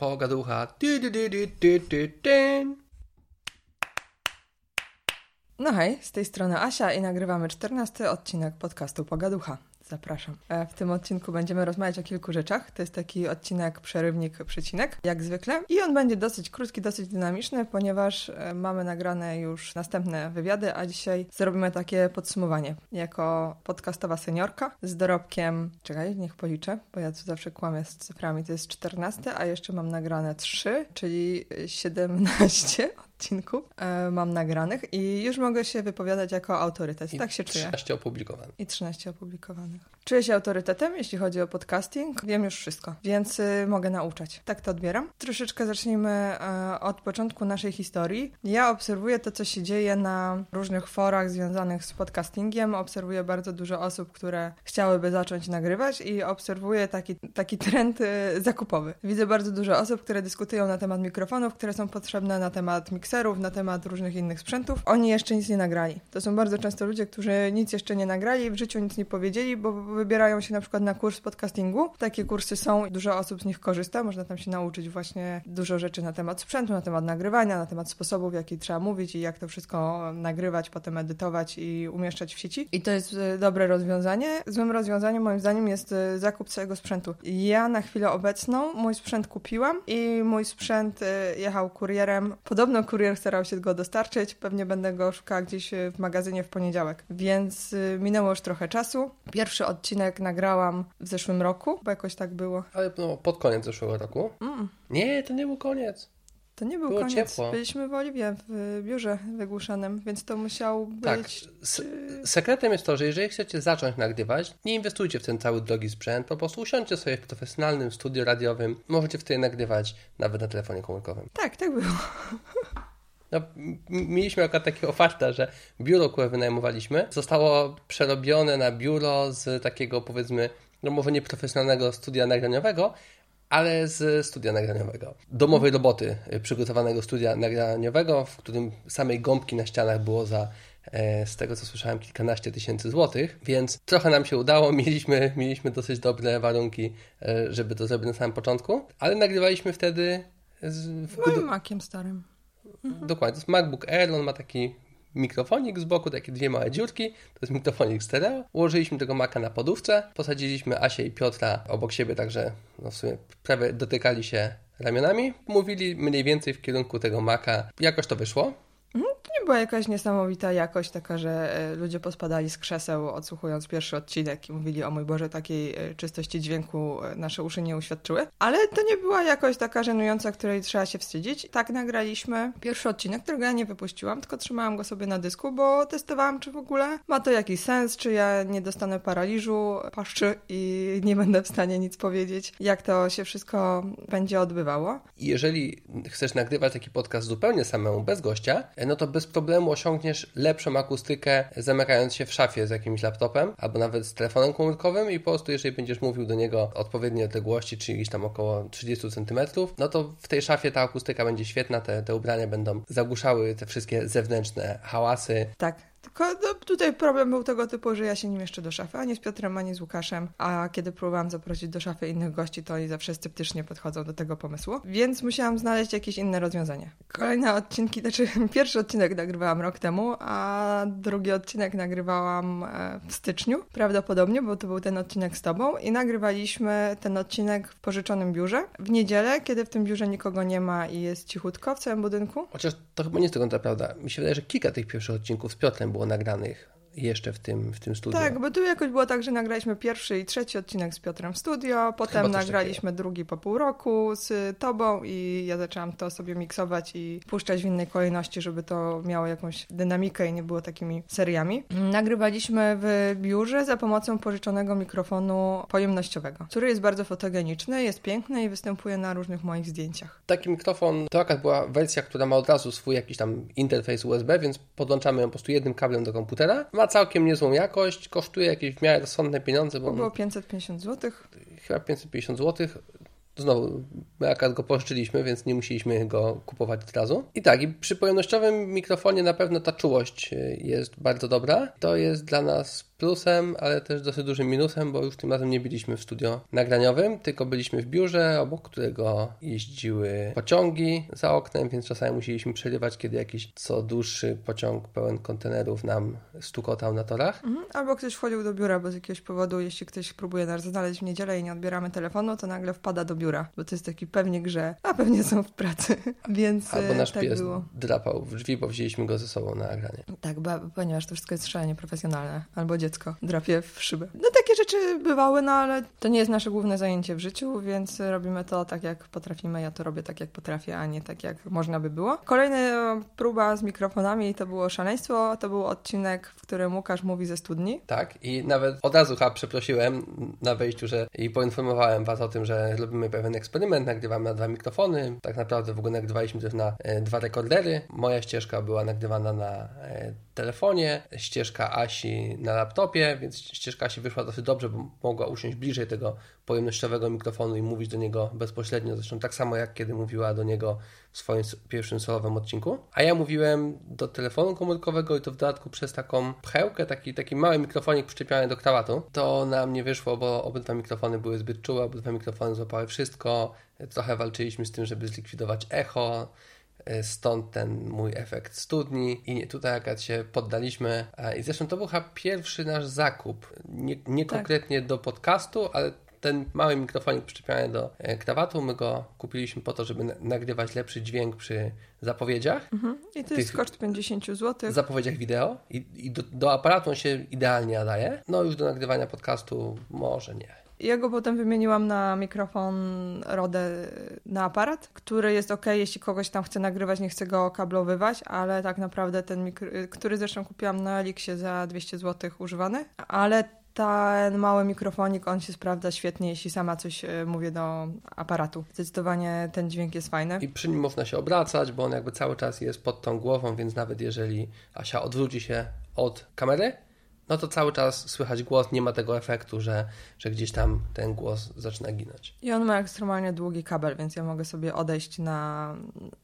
Pogaducha. Du, du, du, du, du, du. No hej, z tej strony Asia i nagrywamy 14 odcinek podcastu Pogaducha. Zapraszam. E, W tym odcinku będziemy rozmawiać o kilku rzeczach. To jest taki odcinek przerywnik, przecinek, jak zwykle. I on będzie dosyć krótki, dosyć dynamiczny, ponieważ e, mamy nagrane już następne wywiady, a dzisiaj zrobimy takie podsumowanie. Jako podcastowa seniorka z dorobkiem, czekaj, niech policzę, bo ja tu zawsze kłamię z cyframi, to jest 14, a jeszcze mam nagrane 3, czyli 17 odcinków e, mam nagranych i już mogę się wypowiadać jako autorytet. I tak się czuję. 13 opublikowanych. I 13 opublikowanych. Czuję się autorytetem, jeśli chodzi o podcasting. Wiem już wszystko, więc y, mogę nauczać. Tak to odbieram. Troszeczkę zacznijmy e, od początku naszej historii. Ja obserwuję to, co się dzieje na różnych forach związanych z podcastingiem. Obserwuję bardzo dużo osób, które chciałyby zacząć nagrywać i obserwuję taki, taki trend y, zakupowy. Widzę bardzo dużo osób, które dyskutują na temat mikrofonów, które są potrzebne, na temat mikserów, na temat różnych innych sprzętów. Oni jeszcze nic nie nagrali. To są bardzo często ludzie, którzy nic jeszcze nie nagrali, w życiu nic nie powiedzieli, bo wybierają się na przykład na kurs podcastingu. Takie kursy są dużo osób z nich korzysta. Można tam się nauczyć właśnie dużo rzeczy na temat sprzętu, na temat nagrywania, na temat sposobów, w jaki trzeba mówić i jak to wszystko nagrywać, potem edytować i umieszczać w sieci. I to jest e, dobre rozwiązanie. Złym rozwiązaniem moim zdaniem jest e, zakup całego sprzętu. Ja na chwilę obecną mój sprzęt kupiłam i mój sprzęt e, jechał kurierem. Podobno kurier starał się go dostarczyć. Pewnie będę go szukała gdzieś e, w magazynie w poniedziałek. Więc e, minęło już trochę czasu. Pierwszy odcinek nagrałam w zeszłym roku, bo jakoś tak było. Ale no, pod koniec zeszłego roku. Mm, Nie, to nie był koniec. to nie był Było koniec. ciepło. Byliśmy w Oliwie, w biurze wygłuszanym, więc to musiał być... Tak. S- sekretem jest to, że jeżeli chcecie zacząć nagrywać, nie inwestujcie w ten cały drogi sprzęt, po prostu usiądźcie sobie w profesjonalnym studiu radiowym. Możecie wtedy nagrywać nawet na telefonie komórkowym. Tak, tak było. No, mieliśmy akurat takiego farta, że biuro, które wynajmowaliśmy, zostało przerobione na biuro z takiego powiedzmy, no może nie profesjonalnego studia nagraniowego, ale z studia nagraniowego. Domowej roboty y, przygotowanego studia nagraniowego, w którym samej gąbki na ścianach było za e, z tego co słyszałem kilkanaście tysięcy złotych, więc trochę nam się udało, mieliśmy, mieliśmy dosyć dobre warunki, e, żeby to zrobić na samym początku, ale nagrywaliśmy wtedy z, w, Moim makiem starym. Dokładnie, to jest MacBook Air, on ma taki mikrofonik z boku, takie dwie małe dziurki, to jest mikrofonik stereo. Ułożyliśmy tego Maca na podówce, posadziliśmy Asię i Piotra obok siebie, także no w sumie prawie dotykali się ramionami. Mówili mniej więcej w kierunku tego Maca. Jakoś to wyszło. Była jakaś niesamowita jakość, taka, że e, ludzie pospadali z krzeseł odsłuchując pierwszy odcinek i mówili, o mój Boże, takiej e, czystości dźwięku e, nasze uszy nie uświadczyły. Ale to nie była jakoś taka żenująca, której trzeba się wstydzić. Tak nagraliśmy pierwszy odcinek, którego ja nie wypuściłam, tylko trzymałam go sobie na dysku, bo testowałam, czy w ogóle ma to jakiś sens, czy ja nie dostanę paraliżu paszczy i nie będę w stanie nic powiedzieć, jak to się wszystko będzie odbywało. Jeżeli chcesz nagrywać taki podcast zupełnie samemu, bez gościa, no to bez problemu osiągniesz lepszą akustykę zamykając się w szafie z jakimś laptopem albo nawet z telefonem komórkowym i po prostu jeżeli będziesz mówił do niego odpowiedniej odległości, czyli tam około 30 cm, no to w tej szafie ta akustyka będzie świetna, te, te ubrania będą zagłuszały te wszystkie zewnętrzne hałasy. Tak. Tylko no, tutaj problem był tego typu, że ja się nie mieszczę do szafy, ani z Piotrem, ani z Łukaszem, a kiedy próbowałam zaprosić do szafy innych gości, to oni zawsze sceptycznie podchodzą do tego pomysłu, więc musiałam znaleźć jakieś inne rozwiązanie. Kolejne odcinki, znaczy pierwszy odcinek nagrywałam rok temu, a drugi odcinek nagrywałam e, w styczniu, prawdopodobnie, bo to był ten odcinek z tobą i nagrywaliśmy ten odcinek w pożyczonym biurze w niedzielę, kiedy w tym biurze nikogo nie ma i jest cichutko w całym budynku. Chociaż to chyba nie jest do końca prawda. Mi się wydaje, że kilka tych pierwszych odcinków z Piotrem było nagranych jeszcze w tym, w tym studiu. Tak, bo tu jakoś było tak, że nagraliśmy pierwszy i trzeci odcinek z Piotrem w studio, potem nagraliśmy drugi po pół roku z tobą i ja zaczęłam to sobie miksować i puszczać w innej kolejności, żeby to miało jakąś dynamikę i nie było takimi seriami. Nagrywaliśmy w biurze za pomocą pożyczonego mikrofonu pojemnościowego, który jest bardzo fotogeniczny, jest piękny i występuje na różnych moich zdjęciach. Taki mikrofon to akurat była wersja, która ma od razu swój jakiś tam interfejs USB, więc podłączamy ją po prostu jednym kablem do komputera. Ma całkiem niezłą jakość, kosztuje jakieś w miarę rozsądne pieniądze, bo było 550 zł. chyba 550 zł. Znowu, my akurat go pożyczyliśmy, więc nie musieliśmy go kupować od razu. I tak, i przy pojemnościowym mikrofonie na pewno ta czułość y, jest bardzo dobra. To jest dla nas plusem, ale też dosyć dużym minusem, bo już tym razem nie byliśmy w studio nagraniowym, tylko byliśmy w biurze, obok którego jeździły pociągi za oknem, więc czasami musieliśmy przerywać, kiedy jakiś co dłuższy pociąg pełen kontenerów nam stukotał na torach. Mhm. Albo ktoś wchodził do biura, bo z jakiegoś powodu, jeśli ktoś próbuje nas znaleźć w niedzielę i nie odbieramy telefonu, to nagle wpada do biura, bo to jest taki pewnik, że a pewnie są w pracy, więc Albo nasz tak pies było. drapał w drzwi, bo wzięliśmy go ze sobą na nagranie. Tak, ba- ponieważ to wszystko jest szalenie profesjonalne. Albo dziecko drapie w szybę. No takie rzeczy bywały, no ale to nie jest nasze główne zajęcie w życiu, więc robimy to tak, jak potrafimy. Ja to robię tak, jak potrafię, a nie tak, jak można by było. Kolejna próba z mikrofonami to było szaleństwo. To był odcinek, w którym Łukasz mówi ze studni. Tak, i nawet od razu chyba przeprosiłem na wejściu, że i poinformowałem Was o tym, że robimy pewien eksperyment, nagrywamy na dwa mikrofony. Tak naprawdę w ogóle nagrywaliśmy też na e, dwa rekordery. Moja ścieżka była nagrywana na e, telefonie, ścieżka Asi na laptopie, więc ścieżka Asi wyszła dosyć dobrze, bo mogła usiąść bliżej tego pojemnościowego mikrofonu i mówić do niego bezpośrednio, zresztą tak samo jak kiedy mówiła do niego w swoim pierwszym solowym odcinku. A ja mówiłem do telefonu komórkowego i to w dodatku przez taką pchełkę, taki, taki mały mikrofonik przyczepiony do krawatu. To nam nie wyszło, bo obydwa mikrofony były zbyt czułe, obydwa mikrofony złapały wszystko. Trochę walczyliśmy z tym, żeby zlikwidować echo. E, Stąd ten mój efekt studni i nie, tutaj akurat się poddaliśmy. E, I zresztą to był chyba pierwszy nasz zakup. Nie, nie Tak. konkretnie do podcastu, ale ten mały mikrofonik przyczepiony do e, krawatu, my go kupiliśmy po to, żeby na- nagrywać lepszy dźwięk przy zapowiedziach, I to jest koszt 50 zł. zapowiedziach wideo i, i do, do aparatu on się idealnie nadaje. No już do nagrywania podcastu może nie. Ja go potem wymieniłam na mikrofon Rode na aparat, który jest ok, jeśli kogoś tam chce nagrywać, nie chce go kablowywać, ale tak naprawdę ten mikro, który zresztą kupiłam na Elixie za 200 zł używany, ale ten mały mikrofonik, on się sprawdza świetnie, jeśli sama coś e, mówię do aparatu. Zdecydowanie ten dźwięk jest fajny. I przy nim można się obracać, bo on jakby cały czas jest pod tą głową, więc nawet jeżeli Asia odwróci się od kamery, no to cały czas słychać głos, nie ma tego efektu, że, że gdzieś tam ten głos zaczyna ginąć. I on ma ekstremalnie długi kabel, więc ja mogę sobie odejść na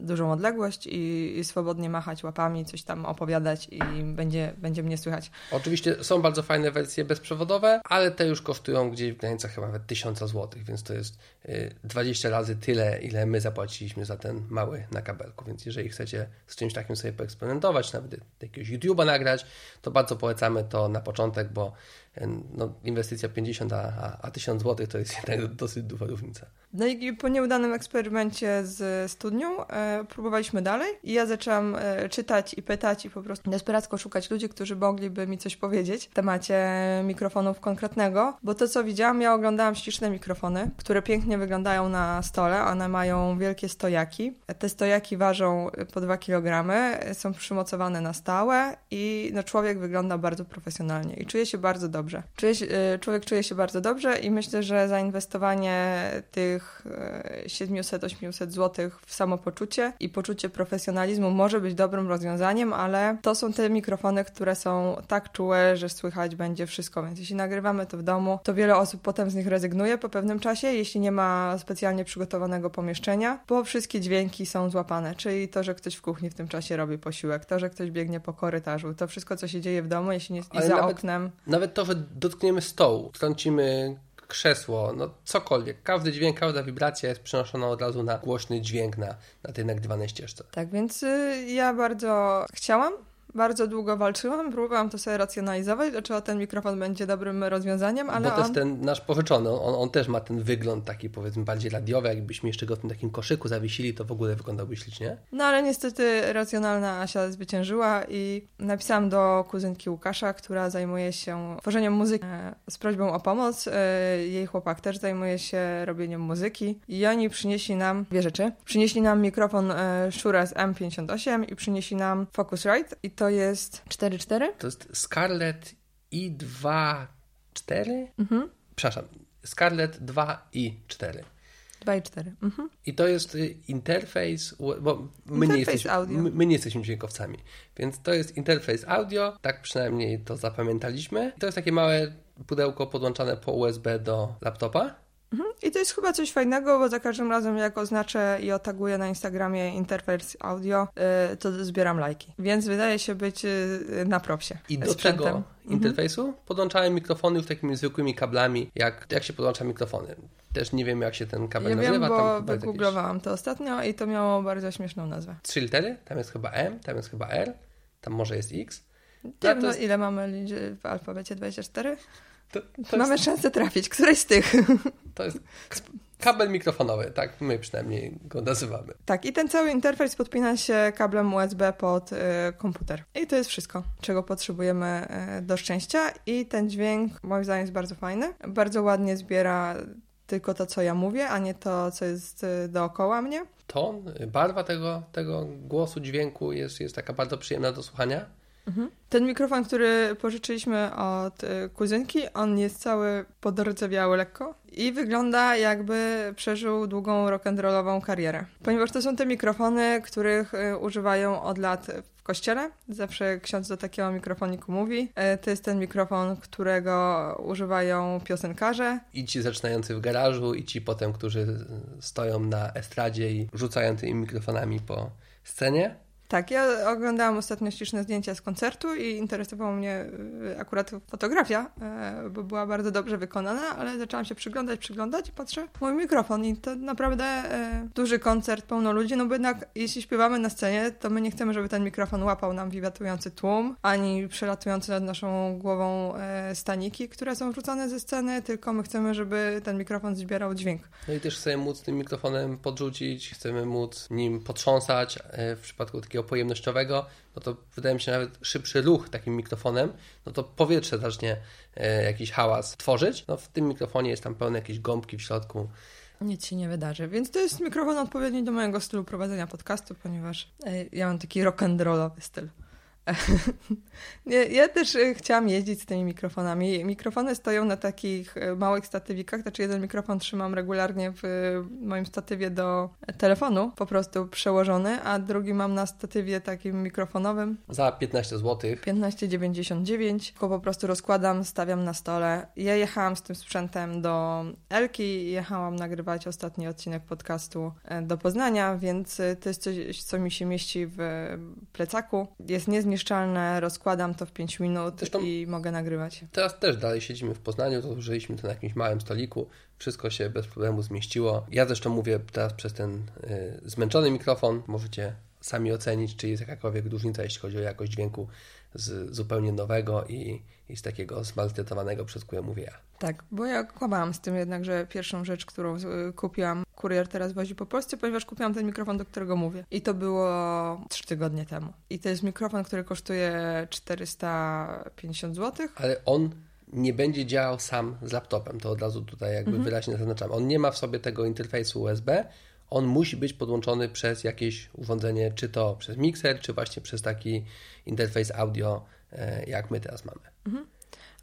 dużą odległość i, i swobodnie machać łapami, coś tam opowiadać i będzie, będzie mnie słychać. Oczywiście są bardzo fajne wersje bezprzewodowe, ale te już kosztują gdzieś w granicach chyba nawet 1000 zł, więc to jest y, 20 razy tyle, ile my zapłaciliśmy za ten mały na kabelku. Więc jeżeli chcecie z czymś takim sobie poeksperymentować, nawet jakiegoś YouTube'a nagrać, to bardzo polecamy to na początek, bo y, no, inwestycja 50, a, a, a 1000 zł to jest jednak dosyć duża różnica. No i po nieudanym eksperymencie z studnią e, próbowaliśmy dalej i ja zaczęłam e, czytać i pytać i po prostu desperacko szukać ludzi, którzy mogliby mi coś powiedzieć w temacie mikrofonów konkretnego, bo to co widziałam, ja oglądałam śliczne mikrofony, które pięknie wyglądają na stole, one mają wielkie stojaki. Te stojaki ważą po 2 kg, są przymocowane na stałe i no, człowiek wygląda bardzo profesjonalnie i czuje się bardzo dobrze. Czuje się, e, człowiek czuje się bardzo dobrze i myślę, że zainwestowanie tych e, 700-800 zł w samopoczucie i poczucie profesjonalizmu może być dobrym rozwiązaniem, ale to są te mikrofony, które są tak czułe, że słychać będzie wszystko, więc jeśli nagrywamy to w domu, to wiele osób potem z nich rezygnuje po pewnym czasie, jeśli nie ma specjalnie przygotowanego pomieszczenia, bo wszystkie dźwięki są złapane, czyli to, że ktoś w kuchni w tym czasie robi posiłek, to, że ktoś biegnie po korytarzu, to wszystko, co się dzieje w domu, jeśli nie jest za nawet- oknem. Nawet to, że dotkniemy stołu, trącimy krzesło, no cokolwiek, każdy dźwięk, każda wibracja jest przenoszona od razu na głośny dźwięk na, na tej nagrywanej ścieżce. Tak, więc y, ja bardzo chciałam, bardzo długo walczyłam, próbowałam to sobie racjonalizować, dlaczego ten mikrofon będzie dobrym rozwiązaniem, ale Bo też on... ten nasz pożyczony, on, on też ma ten wygląd taki powiedzmy bardziej radiowy, jakbyśmy jeszcze go w tym takim koszyku zawiesili, to w ogóle wyglądałby ślicznie. No ale niestety racjonalna Asia zwyciężyła i napisałam do kuzynki Łukasza, która zajmuje się tworzeniem muzyki e, z prośbą o pomoc. E, Jej chłopak też zajmuje się robieniem muzyki i oni przynieśli nam dwie rzeczy. Przynieśli nam mikrofon e, Shure M58 i przynieśli nam Focusrite i to jest 4.4. To jest Scarlett i2.4? Mhm. Przepraszam, Scarlett 2i4. 2.4. Mhm. I to jest y, interfejs, bo my nie, Interfejs jesteśmy, audio. my, my nie jesteśmy dźwiękowcami, więc to jest interfejs audio, tak przynajmniej to zapamiętaliśmy. To jest takie małe pudełko podłączane po USB do laptopa. I to jest chyba coś fajnego, bo za każdym razem jak oznaczę i otaguję na Instagramie interfejs audio, y, to zbieram lajki. Więc wydaje się być y, na propsie. I do sprzętem. tego interfejsu mhm. podłączałem mikrofony już takimi zwykłymi kablami, jak, jak się podłącza mikrofony. Też nie wiem, jak się ten kabel ja nazywa. Wiem, bo wygooglowałam jakieś... to ostatnio i to miało bardzo śmieszną nazwę. Trzy litery? Tam jest chyba M, tam jest chyba R, tam może jest X. Nie wiem, no, jest... ile mamy w alfabecie? 24? To, to Mamy jest... szansę trafić, któreś z tych. To jest kabel mikrofonowy, tak my przynajmniej go nazywamy. Tak, i ten cały interfejs podpina się kablem USB pod y, komputer. I to jest wszystko, czego potrzebujemy y, do szczęścia. I ten dźwięk, moim zdaniem, jest bardzo fajny. Bardzo ładnie zbiera tylko to, co ja mówię, a nie to, co jest y, dookoła mnie. Ton, barwa tego, tego głosu, dźwięku jest, jest taka bardzo przyjemna do słuchania. Mhm. Ten mikrofon, który pożyczyliśmy od y, kuzynki, on jest cały podrdzewiały lekko i wygląda jakby przeżył długą rock'n'rollową karierę. Ponieważ to są te mikrofony, których y, używają od lat w kościele. Zawsze ksiądz do takiego mikrofoniku mówi. Y, to jest ten mikrofon, którego używają piosenkarze. I ci zaczynający w garażu, i ci potem, którzy stoją na estradzie i rzucają tymi mikrofonami po scenie. Tak, ja oglądałam ostatnio śliczne zdjęcia z koncertu i interesowała mnie y, akurat fotografia, y, bo była bardzo dobrze wykonana, ale zaczęłam się przyglądać, przyglądać i patrzę, mój mikrofon i to naprawdę y, duży koncert, pełno ludzi, no bo jednak jeśli śpiewamy na scenie, to my nie chcemy, żeby ten mikrofon łapał nam wiwatujący tłum, ani przelatujące nad naszą głową staniki, które są wrzucane ze sceny, tylko my chcemy, żeby ten mikrofon zbierał dźwięk. No i też chcemy móc tym mikrofonem podrzucić, chcemy móc nim potrząsać w przypadku takiego takiego pojemnościowego, no to wydaje mi się nawet szybszy ruch takim mikrofonem, no to powietrze zacznie e, jakiś hałas tworzyć. No w tym mikrofonie jest tam pełne jakieś gąbki w środku. Nic się nie wydarzy, więc to jest mikrofon odpowiedni do mojego stylu prowadzenia podcastu, ponieważ e, ja mam taki rock'n'rollowy styl. ja też e, chciałam jeździć z tymi mikrofonami. Mikrofony stoją na takich e, małych statywikach, znaczy jeden mikrofon trzymam regularnie w moim statywie do telefonu, po prostu przełożony, a drugi mam na statywie takim mikrofonowym. Za 15 zł. 15,99. Tylko po prostu rozkładam, stawiam na stole. Ja jechałam z tym sprzętem do Elki, jechałam nagrywać ostatni odcinek podcastu e, do Poznania, więc to jest coś, co mi się mieści w plecaku. Jest niezniszczalne niezniszczalne, rozkładam to w 5 minut Zresztą i mogę nagrywać. Teraz też dalej siedzimy w Poznaniu, to użyliśmy to na jakimś małym stoliku, wszystko się bez problemu zmieściło. Ja zresztą mówię teraz przez ten y, zmęczony mikrofon, możecie sami ocenić, czy jest jakakolwiek różnica, jeśli chodzi o jakość dźwięku z zupełnie nowego i, i z takiego zmaltretowanego, przez które mówię ja. Tak, bo ja kłamałam z tym jednak, że pierwszą rzecz, którą kupiłam, kurier teraz wozi po Polsce, ponieważ kupiłam ten mikrofon, do którego mówię. I to było trzy tygodnie temu. I to jest mikrofon, który kosztuje 450 zł. Ale on nie będzie działał sam z laptopem, to od razu tutaj jakby mhm. wyraźnie zaznaczam. On nie ma w sobie tego interfejsu USB, on musi być podłączony przez jakieś urządzenie, czy to przez mikser, czy właśnie przez taki interfejs audio, e, jak my teraz mamy. Mhm.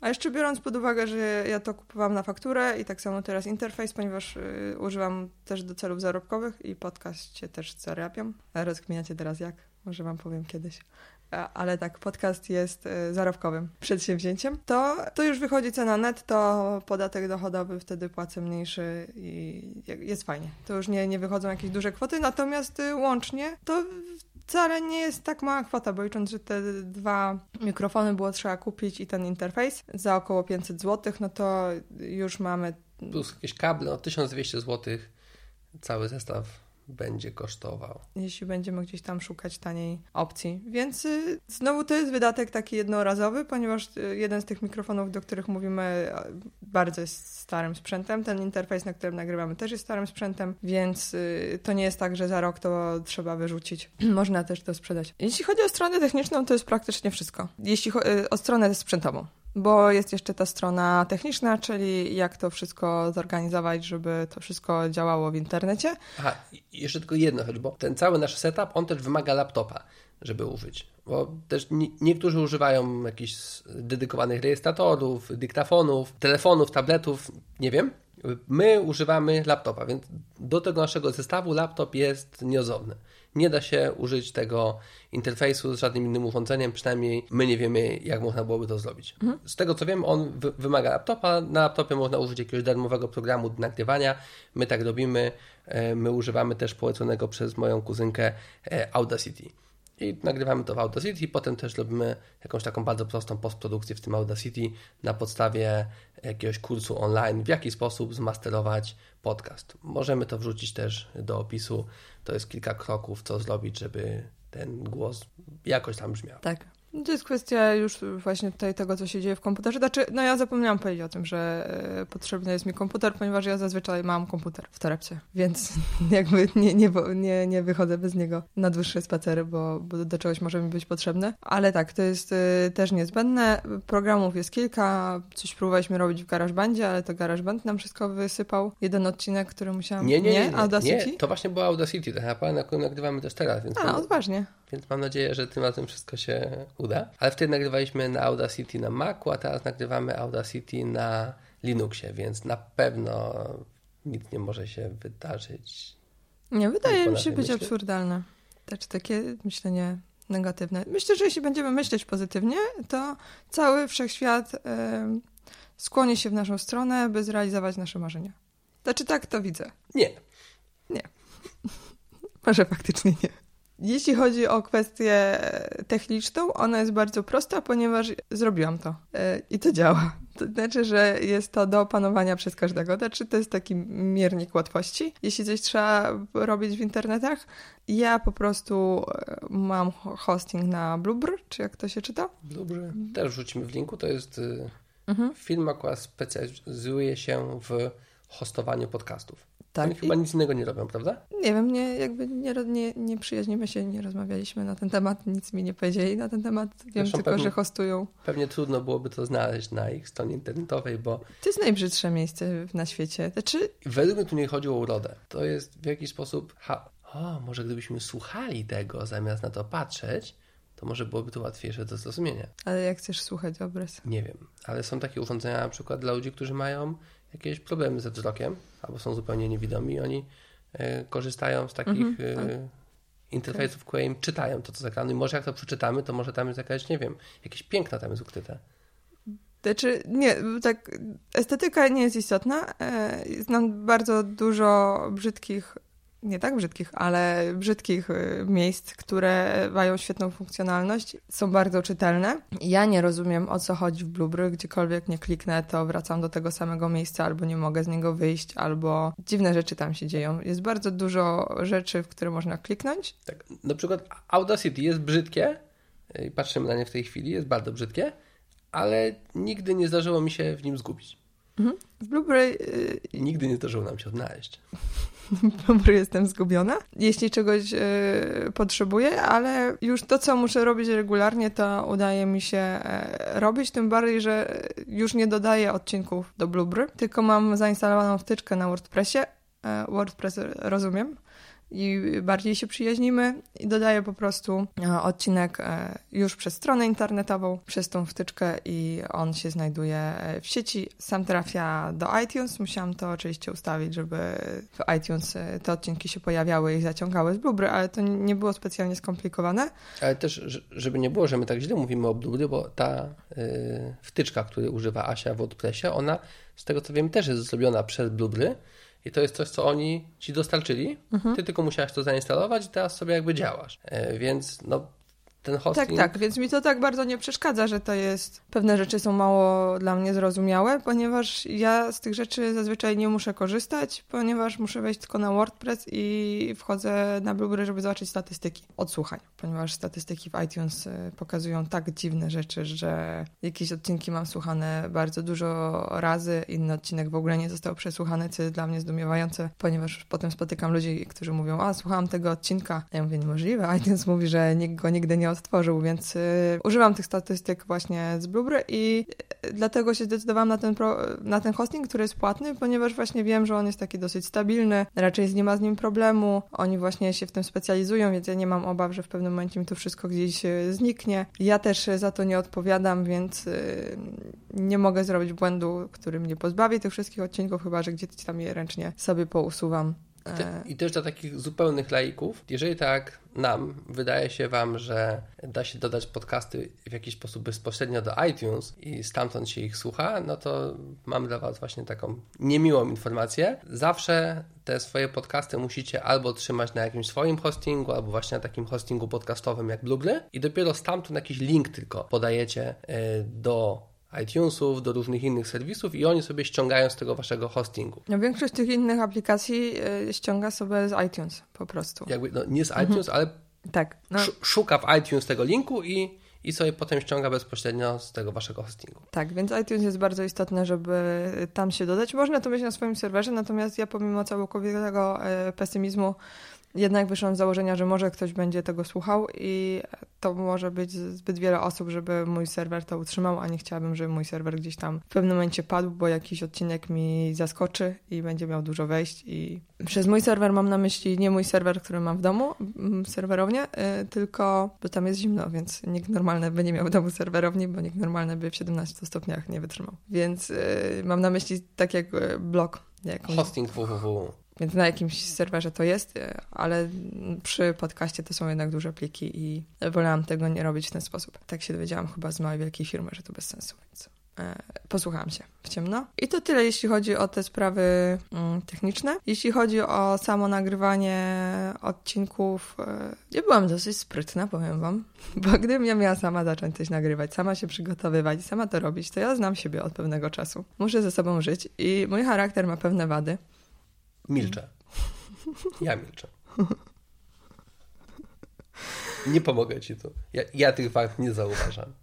A jeszcze biorąc pod uwagę, że ja to kupowałam na fakturę i tak samo teraz interfejs, ponieważ y, używam też do celów zarobkowych i podcast się też zarabiam. Rozkminiacie teraz jak? Może wam powiem kiedyś ale tak, podcast jest y, zarobkowym przedsięwzięciem, to, to już wychodzi cena net, to podatek dochodowy wtedy płacę mniejszy i jest fajnie. To już nie, nie wychodzą jakieś duże kwoty, natomiast y, łącznie to wcale nie jest tak mała kwota, bo licząc, że te dwa mikrofony było trzeba kupić i ten interfejs za około 500 zł, no to już mamy... Plus jakieś kable, no 1200 zł, cały zestaw będzie kosztował. Jeśli będziemy gdzieś tam szukać taniej opcji. Więc y, znowu to jest wydatek taki jednorazowy, ponieważ y, jeden z tych mikrofonów, do których mówimy, bardzo jest starym sprzętem. Ten interfejs, na którym nagrywamy, też jest starym sprzętem, więc y, to nie jest tak, że za rok to trzeba wyrzucić. Można też to sprzedać. Jeśli chodzi o stronę techniczną, to jest praktycznie wszystko. Jeśli o stronę sprzętową bo jest jeszcze ta strona techniczna, czyli jak to wszystko zorganizować, żeby to wszystko działało w internecie. Aha, jeszcze tylko jedno rzecz, bo ten cały nasz setup, on też wymaga laptopa, żeby użyć. Bo też niektórzy używają jakichś dedykowanych rejestratorów, dyktafonów, telefonów, tabletów, nie wiem. My używamy laptopa, więc do tego naszego zestawu laptop jest nieodzowny. Nie da się użyć tego interfejsu z żadnym innym urządzeniem, przynajmniej my nie wiemy, jak można byłoby to zrobić. Mhm. Z tego co wiem, on wymaga laptopa. Na laptopie można użyć jakiegoś darmowego programu do nagrywania. My tak robimy. E, my używamy też poleconego przez moją kuzynkę e, Audacity. I nagrywamy to w Audacity, potem też robimy jakąś taką bardzo prostą postprodukcję w tym Audacity na podstawie jakiegoś kursu online, w jaki sposób zmasterować podcast. Możemy to wrzucić też do opisu. To jest kilka kroków, co zrobić, żeby ten głos jakoś tam brzmiał. Tak. To jest kwestia już właśnie tutaj tego, co się dzieje w komputerze. Znaczy, no ja zapomniałam powiedzieć o tym, że e, potrzebny jest mi komputer, ponieważ ja zazwyczaj mam komputer w torebce, więc jakby nie, nie, nie, nie wychodzę bez niego na dłuższe spacery, bo, bo do czegoś może mi być potrzebne. Ale tak, to jest e, też niezbędne. Programów jest kilka, coś próbowaliśmy robić w GarageBandzie, ale to GarageBand nam wszystko wysypał. Jeden odcinek, który musiałam... Nie, nie, nie, nie, Audacity? nie to właśnie było Audacity, tak naprawdę nagrywamy też teraz. Więc A, odważnie. Więc mam nadzieję, że tym razem wszystko się uda. Ale wtedy nagrywaliśmy na Audacity na Macu, a teraz nagrywamy Audacity na Linuxie, więc na pewno nic nie może się wydarzyć. Nie, wydaje mi się być myśli. absurdalne. Też takie myślenie negatywne. Myślę, że jeśli będziemy myśleć pozytywnie, to cały wszechświat y, skłoni się w naszą stronę, by zrealizować nasze marzenia. Znaczy tak to widzę. Nie. Nie. Może faktycznie nie. Jeśli chodzi o kwestię techniczną, ona jest bardzo prosta, ponieważ zrobiłam to e, i to działa. To znaczy, że jest to do opanowania przez każdego. Znaczy, to jest taki miernik łatwości. Jeśli coś trzeba robić w internetach, ja po prostu e, mam hosting na Blubr, czy jak to się czyta? Blubr też rzucimy w linku. To jest y, mhm. film, akurat specjalizuje się w hostowaniu podcastów. Tak. Oni chyba nic innego nie robią, prawda? Nie wiem, nie, jakby nie, nie, nie przyjaźnimy się, nie rozmawialiśmy na ten temat, nic mi nie powiedzieli na ten temat. Wiem Zresztą tylko, pewnie, że hostują. Pewnie trudno byłoby to znaleźć na ich stronie internetowej, bo... To jest najbrzydsze miejsce na świecie. Znaczy... Według mnie tu nie chodzi o urodę. To jest w jakiś sposób... Ha, o, może gdybyśmy słuchali tego, zamiast na to patrzeć, to może byłoby to łatwiejsze do zrozumienia. Ale jak chcesz słuchać obraz? Nie wiem, ale są takie urządzenia na przykład dla ludzi, którzy mają jakieś problemy ze wzrokiem, albo są zupełnie niewidomi i oni y, korzystają z takich mhm, y, interfejsów, które im czytają to, co z ekranu i może jak to przeczytamy, to może tam jest jakaś, nie wiem, jakieś piękna tam jest ukryte. Znaczy, nie, tak, estetyka nie jest istotna. E, znam bardzo dużo brzydkich nie tak brzydkich, ale brzydkich y, miejsc, które mają świetną funkcjonalność, są bardzo czytelne. Ja nie rozumiem o co chodzi w Blueberry, gdziekolwiek nie kliknę, to wracam do tego samego miejsca, albo nie mogę z niego wyjść, albo dziwne rzeczy tam się dzieją. Jest bardzo dużo rzeczy, w które można kliknąć. Tak, na przykład Audacity jest brzydkie, y, patrzymy na nie w tej chwili, jest bardzo brzydkie, ale nigdy nie zdarzyło mi się w nim zgubić. Mhm. W Blueberry... Yy... Nigdy nie zdarzyło nam się odnaleźć. Dobry, jestem zgubiona. Jeśli czegoś yy, potrzebuję, ale już to, co muszę robić regularnie, to udaje mi się yy, robić, tym bardziej, że już nie dodaję odcinków do Blueberry, tylko mam zainstalowaną wtyczkę na WordPressie. Yy, WordPress rozumiem, i bardziej się przyjaźnimy i dodaję po prostu e, odcinek e, już przez stronę internetową, przez tą wtyczkę i on się znajduje e, w sieci. Sam trafia do iTunes. Musiałam to oczywiście ustawić, żeby w iTunes te odcinki się pojawiały i zaciągały z Blubry, ale to nie było specjalnie skomplikowane. Ale też, żeby nie było, że my tak źle mówimy o Blubry, bo ta wtyczka, której używa Asia w WordPressie, ona z tego co wiem też jest zrobiona przez Blubry, i to jest coś, co oni ci dostarczyli. Mhm. Ty tylko musiałeś to zainstalować i teraz sobie jakby działasz. E, więc no, ten hosting... Tak, tak, więc mi to tak bardzo nie przeszkadza, że to jest... Pewne rzeczy są mało dla mnie zrozumiałe, ponieważ ja z tych rzeczy zazwyczaj nie muszę korzystać, ponieważ muszę wejść tylko na WordPress i wchodzę na Blueberry, żeby zobaczyć statystyki odsłuchań, ponieważ statystyki w iTunes y, pokazują tak dziwne rzeczy, że jakieś odcinki mam słuchane bardzo dużo razy, inny odcinek w ogóle nie został przesłuchany, co jest dla mnie zdumiewające, ponieważ potem spotykam ludzi, którzy mówią, a słuchałam tego odcinka, ja mówię, niemożliwe, iTunes mówi, że nikt go nigdy nie odtworzył, więc y, używam tych statystyk właśnie z Blueberry i dlatego się zdecydowałam na ten, pro, na ten hosting, który jest płatny, ponieważ właśnie wiem, że on jest taki dosyć stabilny, raczej nie ma z nim problemu. Oni właśnie się w tym specjalizują, więc ja nie mam obaw, że w pewnym momencie mi to wszystko gdzieś e, zniknie. Ja też za to nie odpowiadam, więc nie mogę zrobić błędu, który mnie pozbawi tych wszystkich odcinków, chyba że gdzieś tam je ręcznie sobie pousuwam. I też dla takich zupełnych laików, jeżeli tak nam wydaje się Wam, że da się dodać podcasty w jakiś sposób bezpośrednio do iTunes i stamtąd się ich słucha, no to mam dla Was właśnie taką niemiłą informację. Zawsze te swoje podcasty musicie albo trzymać na jakimś swoim hostingu, albo właśnie na takim hostingu podcastowym jak Blueberry i dopiero stamtąd jakiś link tylko podajecie e, do iTunesów, do różnych innych serwisów i oni sobie ściągają z tego waszego hostingu. No, większość tych innych aplikacji y, ściąga sobie z iTunes po prostu. Jakby, no, nie z mhm. iTunes, ale tak, no. szuka w iTunes tego linku i, i sobie potem ściąga bezpośrednio z tego waszego hostingu. Tak, więc iTunes jest bardzo istotne, żeby tam się dodać. Można to mieć na swoim serwerze, natomiast ja pomimo całkowitego e, pesymizmu jednak wyszłam z założenia, że może ktoś będzie tego słuchał i to może być zbyt wiele osób, żeby mój serwer to utrzymał, a nie chciałabym, żeby mój serwer gdzieś tam w pewnym momencie padł, bo jakiś odcinek mi zaskoczy i będzie miał dużo wejść i przez mój serwer mam na myśli nie mój serwer, który mam w domu, serwerownię, y, tylko, bo tam jest zimno, więc nikt normalny by nie miał w domu serwerowni, bo nikt normalny by w 17 stopniach nie wytrzymał. Więc y, mam na myśli tak jak y, blog. Jak Hosting www. Więc na jakimś serwerze to jest, e, ale przy podcaście to są jednak duże pliki i wolałam tego nie robić w ten sposób. Tak się dowiedziałam chyba z małej wielkiej firmy, że to bez sensu, więc e, posłuchałam się w ciemno. I to tyle, jeśli chodzi o te sprawy mm, techniczne. Jeśli chodzi o samo nagrywanie odcinków, e, ja byłam dosyć sprytna, powiem wam, bo gdybym ja miała sama zacząć coś nagrywać, sama się przygotowywać, sama to robić, to ja znam siebie od pewnego czasu. Muszę ze sobą żyć i mój charakter ma pewne wady. Milczę. Ja milczę. Nie pomogę ci tu. Ja, ja tych fakt nie zauważam.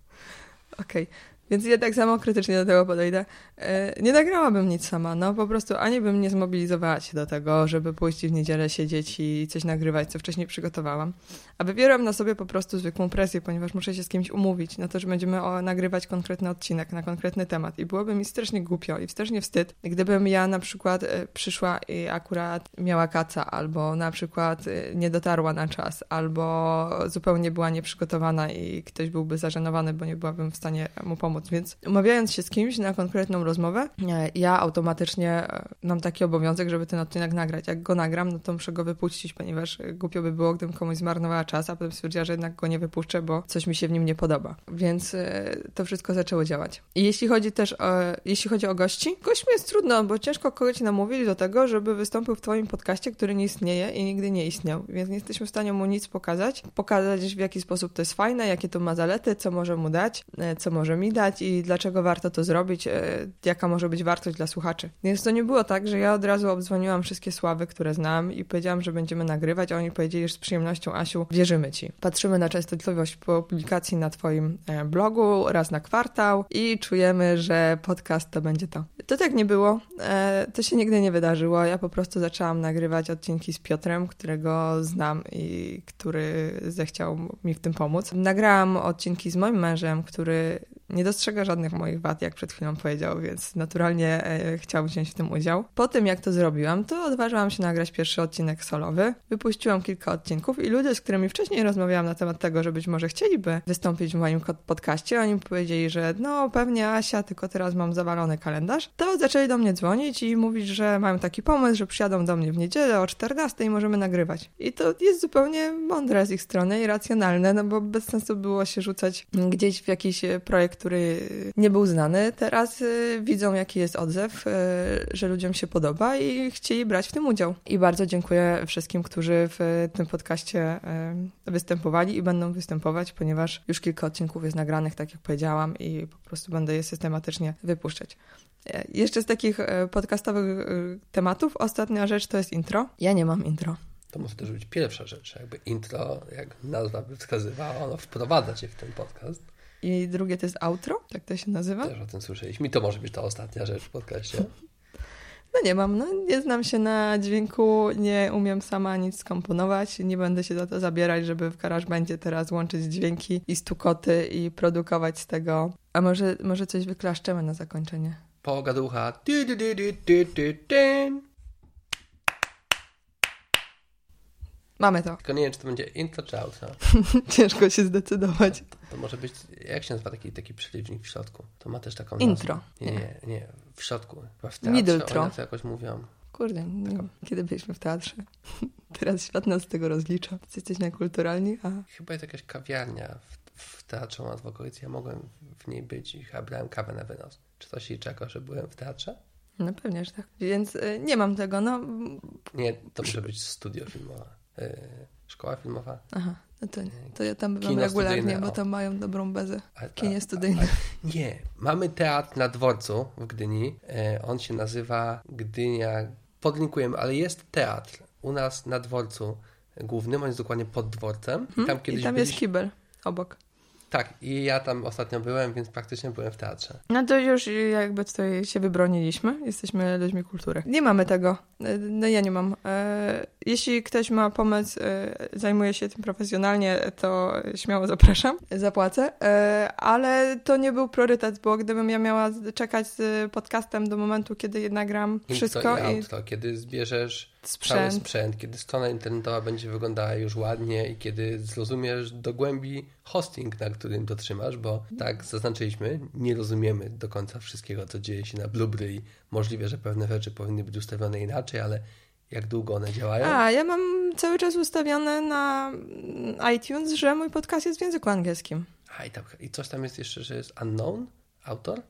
Okej. Okay. Więc ja tak samo krytycznie do tego podejdę. E, nie nagrałabym nic sama, no po prostu ani bym nie zmobilizowała się do tego, żeby pójść w niedzielę siedzieć i coś nagrywać, co wcześniej przygotowałam. A wywieram na sobie po prostu zwykłą presję, ponieważ muszę się z kimś umówić na to, że będziemy nagrywać konkretny odcinek na konkretny temat. I byłoby mi strasznie głupio i strasznie wstyd, gdybym ja na przykład e, przyszła i akurat miała kaca, albo na przykład e, nie dotarła na czas, albo zupełnie była nieprzygotowana i ktoś byłby zażenowany, bo nie byłabym w stanie mu pomóc pomóc. Więc umawiając się z kimś na konkretną rozmowę, e, ja automatycznie e, mam taki obowiązek, żeby ten odcinek nagrać. Jak go nagram, no to muszę go wypuścić, ponieważ głupio by było, gdybym komuś zmarnowała czas, a potem stwierdziła, że jednak go nie wypuszczę, bo coś mi się w nim nie podoba. Więc e, to wszystko zaczęło działać. I jeśli chodzi też o, jeśli chodzi o gości, gośćmi jest trudno, bo ciężko kogoś namówić do tego, żeby wystąpił w twoim podcaście, który nie istnieje i nigdy nie istniał. Więc nie jesteśmy w stanie mu nic pokazać. Pokazać, w jaki sposób to jest fajne, jakie to ma zalety, co może mu dać, co może mi dać, i dlaczego warto to zrobić, e, jaka może być wartość dla słuchaczy. Więc to nie było tak, że ja od razu obdzwoniłam wszystkie sławy, które znam i powiedziałam, że będziemy nagrywać, a oni powiedzieli, że z przyjemnością, Asiu, wierzymy ci. Patrzymy na częstotliwość publikacji na twoim e, blogu raz na kwartał i czujemy, że podcast to będzie to. To tak nie było. E, to się nigdy nie wydarzyło. Ja po prostu zaczęłam nagrywać odcinki z Piotrem, którego znam i który zechciał mi w tym pomóc. Nagrałam odcinki z moim mężem, który nie dostrzega żadnych moich wad, jak przed chwilą powiedział, więc naturalnie e, chciałam wziąć w tym udział. Po tym, jak to zrobiłam, to odważyłam się nagrać pierwszy odcinek solowy. Wypuściłam kilka odcinków i ludzie, z którymi wcześniej rozmawiałam na temat tego, że być może chcieliby wystąpić w moim podcaście, oni powiedzieli, że no pewnie Asia, tylko teraz mam zawalony kalendarz, to zaczęli do mnie dzwonić i mówić, że mają taki pomysł, że przyjadą do mnie w niedzielę o 14 i możemy nagrywać. I to jest zupełnie mądre z ich strony i racjonalne, no bo bez sensu było się rzucać gdzieś w jakiś projekt, który nie był znany. Teraz y, widzą, jaki jest odzew, y, że ludziom się podoba i chcieli brać w tym udział. I bardzo dziękuję wszystkim, którzy w tym podcaście y, występowali i będą występować, ponieważ już kilka odcinków jest nagranych, tak jak powiedziałam, i po prostu będę je systematycznie wypuszczać. Jeszcze z takich podcastowych tematów, ostatnia rzecz to jest intro. Ja nie mam intro. To może też być pierwsza rzecz, jakby intro, jak nazwa by wskazywała, ono wprowadza cię w ten podcast. I drugie to jest outro, tak to się nazywa. Też o tym słyszeliśmy. I to może być ta ostatnia rzecz w podcaście. No nie mam, no nie znam się na dźwięku, nie umiem sama nic skomponować, nie będę się za to zabierać, żeby w będzie teraz łączyć dźwięki i stukoty i produkować z tego A może, może coś wyklaszczemy na zakończenie? Pogaducha. Du, du, du, du, du, du, du. Mamy to. Tylko nie wiem, czy to będzie intro czy outro. Ciężko się zdecydować. To może być, jak się nazywa taki, taki przelicznik w środku? To ma też taką Intro. nazwę. Nie, nie, nie, w środku. Chyba w teatrze Middletro. Oni to jakoś mówią. Kurde, nie kiedy byliśmy w teatrze. Teraz świat nas z tego rozlicza. Jesteśmy kulturalni, a Chyba jest jakaś kawiarnia w, w teatrze nad w okolicy. Ja mogłem w niej być i chyba brałem kawę na wynos. Czy to się liczy jako, że byłem w teatrze? no pewnie, że tak. Więc y, nie mam tego, no. Nie, to może być studio filmowe. Yy, szkoła filmowa. Aha, no to nie. To ja tam bywam regularnie, studyjne, bo tam mają dobrą bezę. A- kinie studyjnym. Nie, mamy teatr na dworcu w Gdyni. E, on się nazywa Gdynia. Podlinkujemy, ale jest teatr u nas na dworcu głównym. On jest dokładnie pod dworcem. I tam Hmm? I kiedyś tam byliśmy... jest kibel obok. Tak, i ja tam ostatnio byłem, więc praktycznie byłem w teatrze. No to już jakby tutaj się wybroniliśmy. Jesteśmy ludźmi kultury. Nie mamy tego. No ja nie mam. E, Jeśli ktoś ma pomysł, e, zajmuje się tym profesjonalnie, to śmiało zapraszam. Zapłacę. E, Ale to nie był priorytet, bo gdybym ja miała czekać z podcastem do momentu, kiedy nagram wszystko i i outro, kiedy zbierzesz cały sprzęt. sprzęt, kiedy strona internetowa będzie wyglądała już ładnie i kiedy zrozumiesz do głębi hosting, na którym to trzymasz, bo tak zaznaczyliśmy, nie rozumiemy do końca wszystkiego, co dzieje się na Blueberry. i Możliwe, że pewne rzeczy powinny być ustawione inaczej, ale jak długo one działają? A, ja mam cały czas ustawione na iTunes, że mój podcast jest w języku angielskim. A, i, tam, I coś tam jest jeszcze, że jest unknown autor?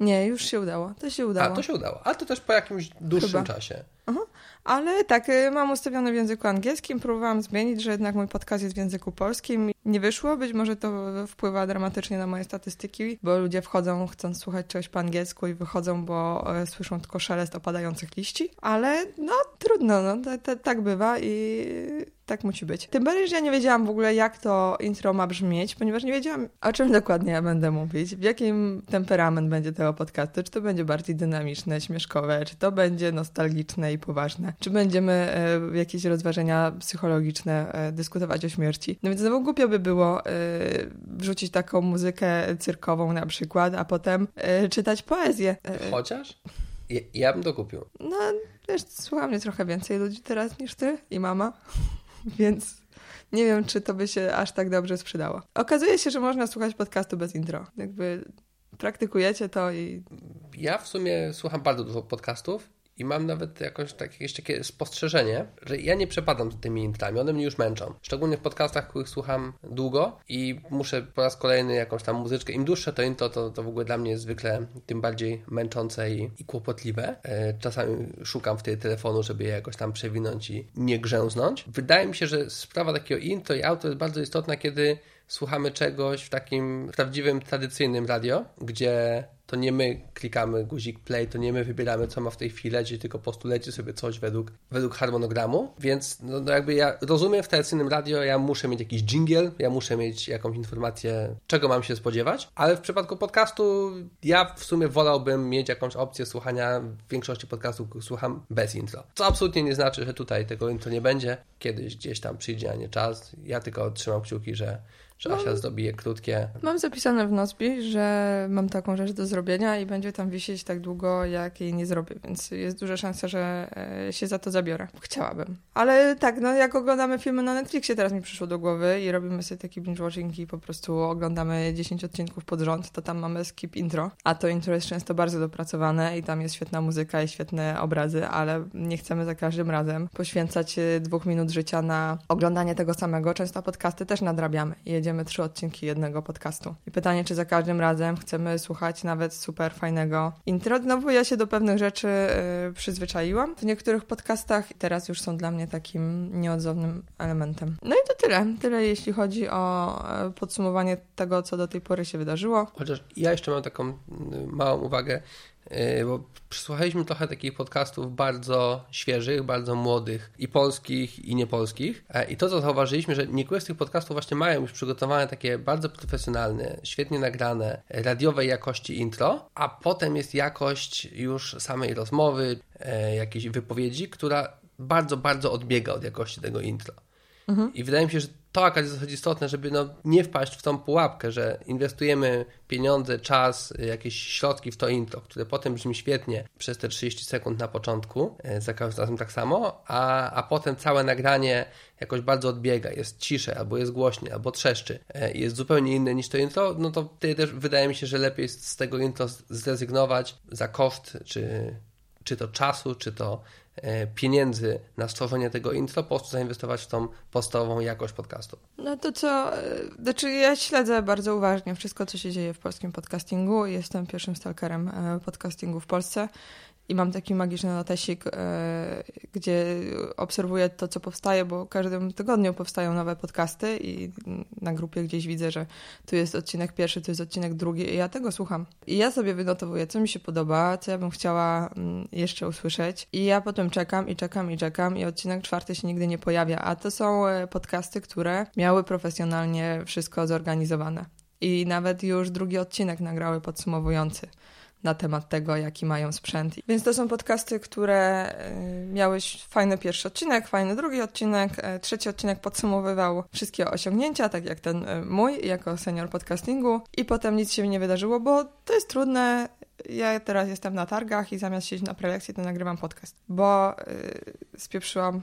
Nie, już się udało. To się udało. A, to się udało. A to też po jakimś dłuższym Chyba. czasie. Ale tak, y, mam ustawione w języku angielskim. Próbowałam zmienić, że jednak mój podcast jest w języku polskim. Nie wyszło, być może to wpływa dramatycznie na moje statystyki, bo ludzie wchodzą chcąc słuchać czegoś po angielsku i wychodzą, bo e, słyszą tylko szelest opadających liści. Ale no trudno, no, to, to, tak bywa i tak musi być. Tym bardziej, że ja nie wiedziałam w ogóle, jak to intro ma brzmieć, ponieważ nie wiedziałam, o czym dokładnie ja będę mówić, w jakim temperament będzie tego podcastu, czy to będzie bardziej dynamiczne, śmieszkowe, czy to będzie nostalgiczne i poważne, czy będziemy e, jakieś rozważenia psychologiczne e, dyskutować o śmierci. No więc znowu głupio by było e, wrzucić taką muzykę cyrkową na przykład, a potem czytać poezję. Chociaż ja, ja bym to kupił. no, wiesz, słucha mnie trochę więcej ludzi teraz niż ty i mama, więc nie wiem, czy to by się aż tak dobrze sprzedało. Okazuje się, że można słuchać podcastu bez intro. Jakby praktykujecie to i Ja w sumie słucham bardzo dużo podcastów i mam nawet jakąś takie, jakieś takie spostrzeżenie, że ja nie przepadam z tymi intrami, one mnie już męczą. Szczególnie w podcastach, których słucham długo i muszę po raz kolejny jakąś tam muzyczkę. Im dłuższe to intro, to, to w ogóle dla mnie jest zwykle tym bardziej męczące i, i kłopotliwe. E, Czasami szukam wtedy telefonu, żeby je jakoś tam przewinąć i nie grzęznąć. Wydaje mi się, że sprawa takiego intro i auto jest bardzo istotna, kiedy słuchamy czegoś w takim prawdziwym, tradycyjnym radio, gdzie to nie my klikamy guzik play, to nie my wybieramy, co ma w tej chwili lecieć, tylko po prostu leci sobie coś według, według harmonogramu. Więc no, no jakby ja rozumiem w tradycyjnym radio, ja muszę mieć jakiś jingle, ja muszę mieć jakąś informację, czego mam się spodziewać, ale w przypadku podcastu ja w sumie wolałbym mieć jakąś opcję słuchania w większości podcastów, słucham bez intro. Co absolutnie nie znaczy, że tutaj tego intro nie będzie. Kiedyś gdzieś tam przyjdzie, a nie czas. Ja tylko trzymam kciuki, że, że Asia zrobi je krótkie, mam zapisane w Nozbi, że mam taką rzecz do zrobienia i będzie tam wisieć tak długo, jak jej nie zrobię, więc jest duża szansa, że e, się za to zabiorę. Chciałabym. Ale tak, no jak oglądamy filmy na Netflixie, teraz mi przyszło do głowy i robimy sobie taki binge-watching i po prostu oglądamy 10 odcinków pod rząd, to tam mamy skip intro, a to intro jest często bardzo dopracowane i tam jest świetna muzyka i świetne obrazy, ale nie chcemy za każdym razem poświęcać e, dwóch minut życia na oglądanie tego samego. Często podcasty też nadrabiamy jedziemy trzy odcinki jednego podcastu. I pytanie, czy za każdym razem chcemy słuchać nawet super fajnego intro. Znowu ja się do pewnych rzeczy y, przyzwyczaiłam. W niektórych podcastach teraz już są dla mnie takim nieodzownym elementem. No i to tyle. Tyle jeśli chodzi o e, podsumowanie tego, co do tej pory się wydarzyło. Chociaż ja jeszcze mam taką mm, małą uwagę, bo przysłuchaliśmy trochę takich podcastów bardzo świeżych, bardzo młodych i polskich, i niepolskich. E, I to, co zauważyliśmy, że niektóre z tych podcastów właśnie mają już przygotowane takie bardzo profesjonalne, świetnie nagrane, radiowej jakości intro, a potem jest jakość już samej rozmowy, e, jakiejś wypowiedzi, która bardzo, bardzo odbiega od jakości tego intro. I wydaje mi się, że to akurat jest dosyć istotne, żeby no, nie wpaść w tą pułapkę, że inwestujemy pieniądze, czas, jakieś środki w to intro, które potem brzmi świetnie przez te 30 sekund na początku, e, za każdym razem tak samo, a, a potem całe nagranie jakoś bardzo odbiega, jest cisze, albo jest głośniej, albo trzeszczy, e, jest zupełnie inne niż to intro, no to wtedy też wydaje mi się, że lepiej z tego intro zrezygnować za koszt, czy, czy to czasu, czy to pieniędzy na stworzenie tego intro, po prostu zainwestować w tą podstawową jakość podcastu. No to co, e, znaczy ja śledzę bardzo uważnie wszystko, co się dzieje w polskim podcastingu. Jestem pierwszym stalkerem e, podcastingu w Polsce i mam taki magiczny notesik, e, gdzie obserwuję to, co powstaje, bo każdym tygodniu powstają nowe podcasty i na grupie gdzieś widzę, że tu jest odcinek pierwszy, tu jest odcinek drugi i ja tego słucham. I ja sobie wynotowuję, co mi się podoba, co ja bym chciała mm, jeszcze usłyszeć i ja potem czekam i czekam i czekam i odcinek czwarty się nigdy nie pojawia, a to są e, podcasty, które miały profesjonalnie wszystko zorganizowane. I nawet już drugi odcinek nagrały podsumowujący na temat tego, jaki mają sprzęt. Więc to są podcasty, które y, miały fajny pierwszy odcinek, fajny drugi odcinek. E, trzeci odcinek podsumowywał wszystkie osiągnięcia, tak jak ten y, mój, jako senior podcastingu. I potem nic się nie wydarzyło, bo to jest trudne. Ja teraz jestem na targach i zamiast siedzieć na prelekcji, to nagrywam podcast, bo spieprzyłam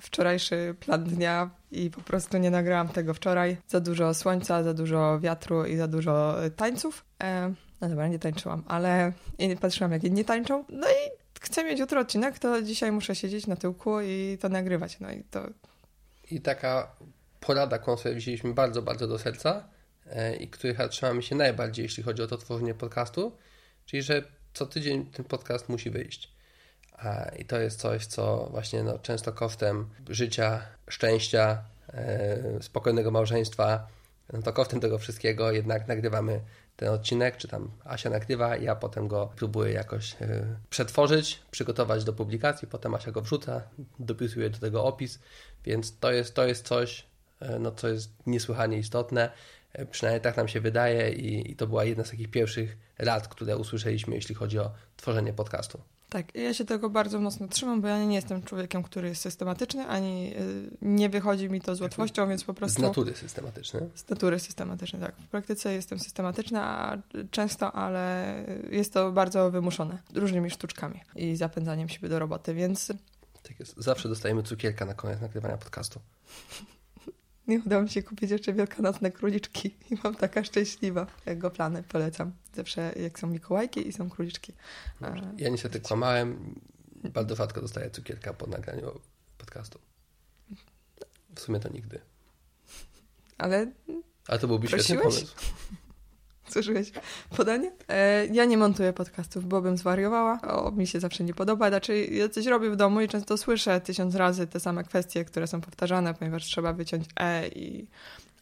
wczorajszy plan dnia i po prostu nie nagrałam tego wczoraj. Za dużo słońca, za dużo wiatru i za dużo tańców. E, no dobra, nie tańczyłam, ale patrzyłam, jak inni tańczą. No i chcę mieć jutro odcinek, to dzisiaj muszę siedzieć na tyłku i to nagrywać. No i to. I taka porada, którą sobie wzięliśmy bardzo, bardzo do serca e, i której trzymamy się najbardziej, jeśli chodzi o to tworzenie podcastu, czyli że co tydzień ten podcast musi wyjść. I to jest coś, co właśnie no, często kosztem życia, szczęścia, e, spokojnego małżeństwa, no to kosztem tego wszystkiego jednak nagrywamy ten odcinek, czy tam Asia nagrywa, ja potem go próbuję jakoś e, przetworzyć, przygotować do publikacji, potem Asia go wrzuca, dopisuje do tego opis, więc to jest, to jest coś, e, no, co jest niesłychanie istotne, przynajmniej tak nam się wydaje i, i to była jedna z takich pierwszych rad, które usłyszeliśmy, jeśli chodzi o tworzenie podcastu. Tak, ja się tego bardzo mocno trzymam, bo ja nie jestem człowiekiem, który jest systematyczny, ani y, nie wychodzi mi to z łatwością, więc po prostu... Z natury systematyczny. Z natury systematyczny, tak. W praktyce jestem systematyczna często, ale jest to bardzo wymuszone różnymi sztuczkami i zapędzaniem siebie do roboty, więc... Tak jest. Zawsze dostajemy cukierka na koniec nagrywania podcastu. Nie udało mi się kupić jeszcze wielkanocne króliczki i mam taka szczęśliwa. Go plany polecam. Zawsze jak są Mikołajki i są króliczki. Ja niestety kłamałem. Bardzo rzadko dostaję cukierka po nagraniu podcastu. W sumie to nigdy. Ale... Ale to byłby świetny pomysł. Słyszałeś podanie? E, ja nie montuję podcastów, bo bym zwariowała. O, mi się zawsze nie podoba. Znaczy, ja coś robię w domu i często słyszę tysiąc razy te same kwestie, które są powtarzane, ponieważ trzeba wyciąć e i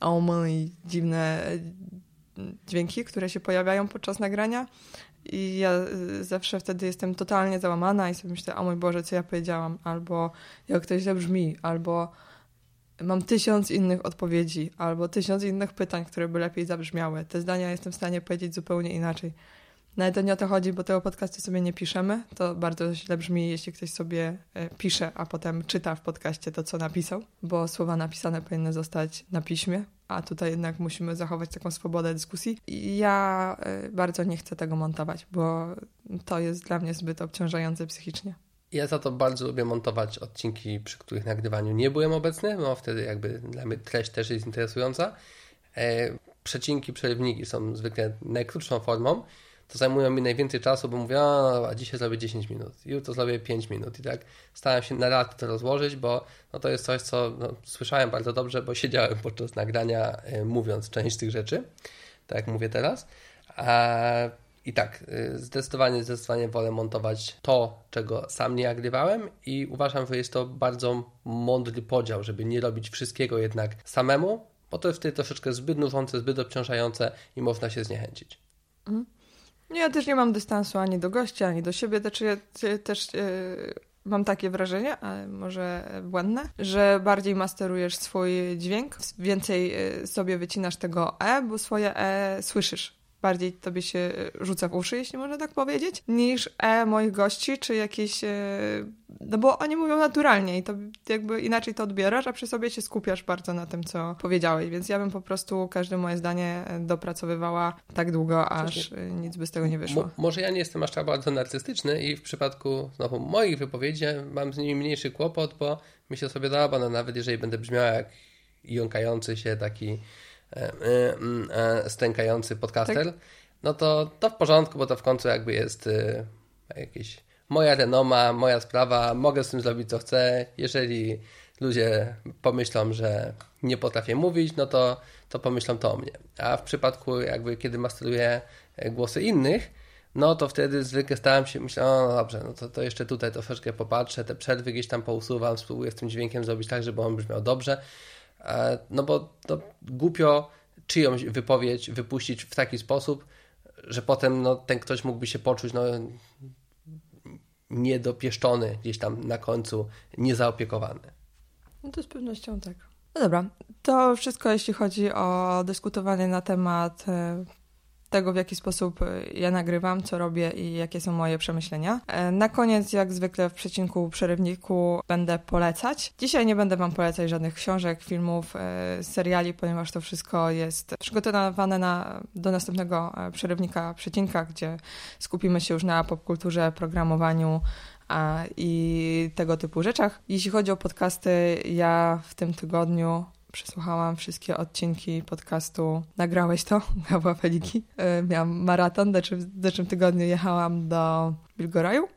om i dziwne e, dźwięki, które się pojawiają podczas nagrania. I ja e, zawsze wtedy jestem totalnie załamana i sobie myślę, o mój Boże, co ja powiedziałam, albo jak to źle brzmi, albo mam tysiąc innych odpowiedzi albo tysiąc innych pytań, które by lepiej zabrzmiały. Te zdania jestem w stanie powiedzieć zupełnie inaczej. Nawet to nie o to chodzi, bo tego podcastu sobie nie piszemy. To bardzo źle brzmi, jeśli ktoś sobie e, pisze, a potem czyta w podcaście to, co napisał, bo słowa napisane powinny zostać na piśmie, a tutaj jednak musimy zachować taką swobodę dyskusji. I ja e, bardzo nie chcę tego montować, bo to jest dla mnie zbyt obciążające psychicznie. Ja za to bardzo lubię montować odcinki, przy których nagrywaniu nie byłem obecny, bo wtedy jakby dla mnie treść też jest interesująca. E, przecinki, przerywniki są zwykle najkrótszą formą. To zajmują mi najwięcej czasu, bo mówię, a, dzisiaj zrobię 10 minut, jutro zrobię 5 minut i tak starałem się na lat to rozłożyć, bo no, to jest coś, co no, słyszałem bardzo dobrze, bo siedziałem podczas nagrania e, mówiąc część tych rzeczy, tak jak mówię teraz. A i tak, y, zdecydowanie, zdecydowanie wolę montować to, czego sam nie nagrywałem i uważam, że jest to bardzo mądry podział, żeby nie robić wszystkiego jednak samemu, bo to jest wtedy troszeczkę zbyt nużące, zbyt obciążające i można się zniechęcić. Mhm. Ja też nie mam dystansu ani do gościa, ani do siebie, też, też yy, mam takie wrażenie, ale może błędne, że bardziej masterujesz swój dźwięk, więcej y, sobie wycinasz tego E, bo swoje E słyszysz bardziej tobie się rzuca w uszy, jeśli można tak powiedzieć, niż e moich gości, czy jakieś e, no bo oni mówią naturalnie i to jakby inaczej to odbierasz, a przy sobie się skupiasz bardzo na tym, co powiedziałeś, więc ja bym po prostu każde moje zdanie dopracowywała tak długo, aż nic by z tego nie wyszło. Mo może ja nie jestem aż tak bardzo narcystyczny i w przypadku znowu moich wypowiedzi mam z nimi mniejszy kłopot, bo myślę sobie, dobra, no nawet jeżeli będę brzmiał jak jąkający się taki e, e, e, stękający podcaster, tak? no to, to w porządku, bo to w końcu jakby jest e, jakieś moja renoma, moja sprawa, mogę z tym zrobić co chcę. Jeżeli ludzie pomyślą, że nie potrafię mówić, no to, to pomyślą to o mnie. A w przypadku jakby kiedy masteruję głosy innych, no to wtedy zwykle starałem się, myślę, no dobrze, no to, to jeszcze tutaj troszeczkę popatrzę, te przerwy gdzieś tam pousuwam, spróbuję z tym dźwiękiem zrobić tak, żeby on brzmiał dobrze, e, no bo to głupio czyjąś wypowiedź wypuścić w taki sposób, że potem no, ten ktoś mógłby się poczuć no, niedopieszczony gdzieś tam na końcu, niezaopiekowany. No to z pewnością tak. No dobra, to wszystko jeśli chodzi o dyskutowanie na temat e, tego, w jaki sposób e, ja nagrywam, co robię i jakie są moje przemyślenia. E, na koniec, jak zwykle w przecinku przerywniku, będę polecać. Dzisiaj nie będę Wam polecać żadnych książek, filmów, e, seriali, ponieważ to wszystko jest przygotowane na, do następnego przerywnika przecinka, gdzie skupimy się już na popkulturze, programowaniu, a, i tego typu rzeczach. Jeśli chodzi o podcasty, ja w tym tygodniu przesłuchałam wszystkie odcinki podcastu Nagrałeś to? Gabła Feliki. E, miałam maraton, w zeszłym tygodniu jechałam do Wilgoraju.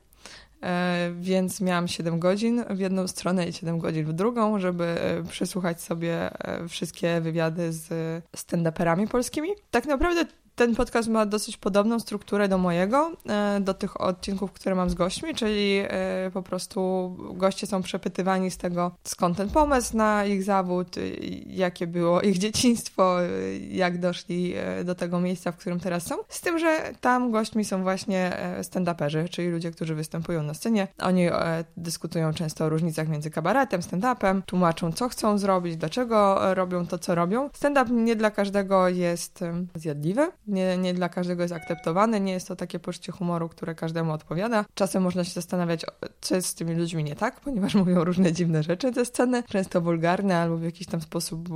E, więc miałam 7 godzin w jedną stronę i 7 godzin w drugą, żeby e, przesłuchać sobie wszystkie wywiady z stand-uperami polskimi. Tak naprawdę ten podcast ma dosyć podobną strukturę do mojego, e, do tych odcinków, które mam z gośćmi, czyli e, po prostu goście są przepytywani z tego, skąd ten pomysł na ich zawód, jakie było ich dzieciństwo, jak doszli e, do tego miejsca, w którym teraz są. Z tym, że tam gośćmi są właśnie stand-uperzy, czyli ludzie, którzy występują na scenie. Oni dyskutują często o różnicach między kabaretem, stand-upem, tłumaczą, co chcą zrobić, dlaczego robią to, co robią. Stand-up nie dla każdego jest zjadliwy, nie, nie dla każdego jest akceptowany, nie jest to takie poczucie humoru, które każdemu odpowiada. Czasem można się zastanawiać, co jest z tymi ludźmi nie tak, ponieważ mówią różne dziwne rzeczy te sceny, często wulgarne albo w jakiś tam sposób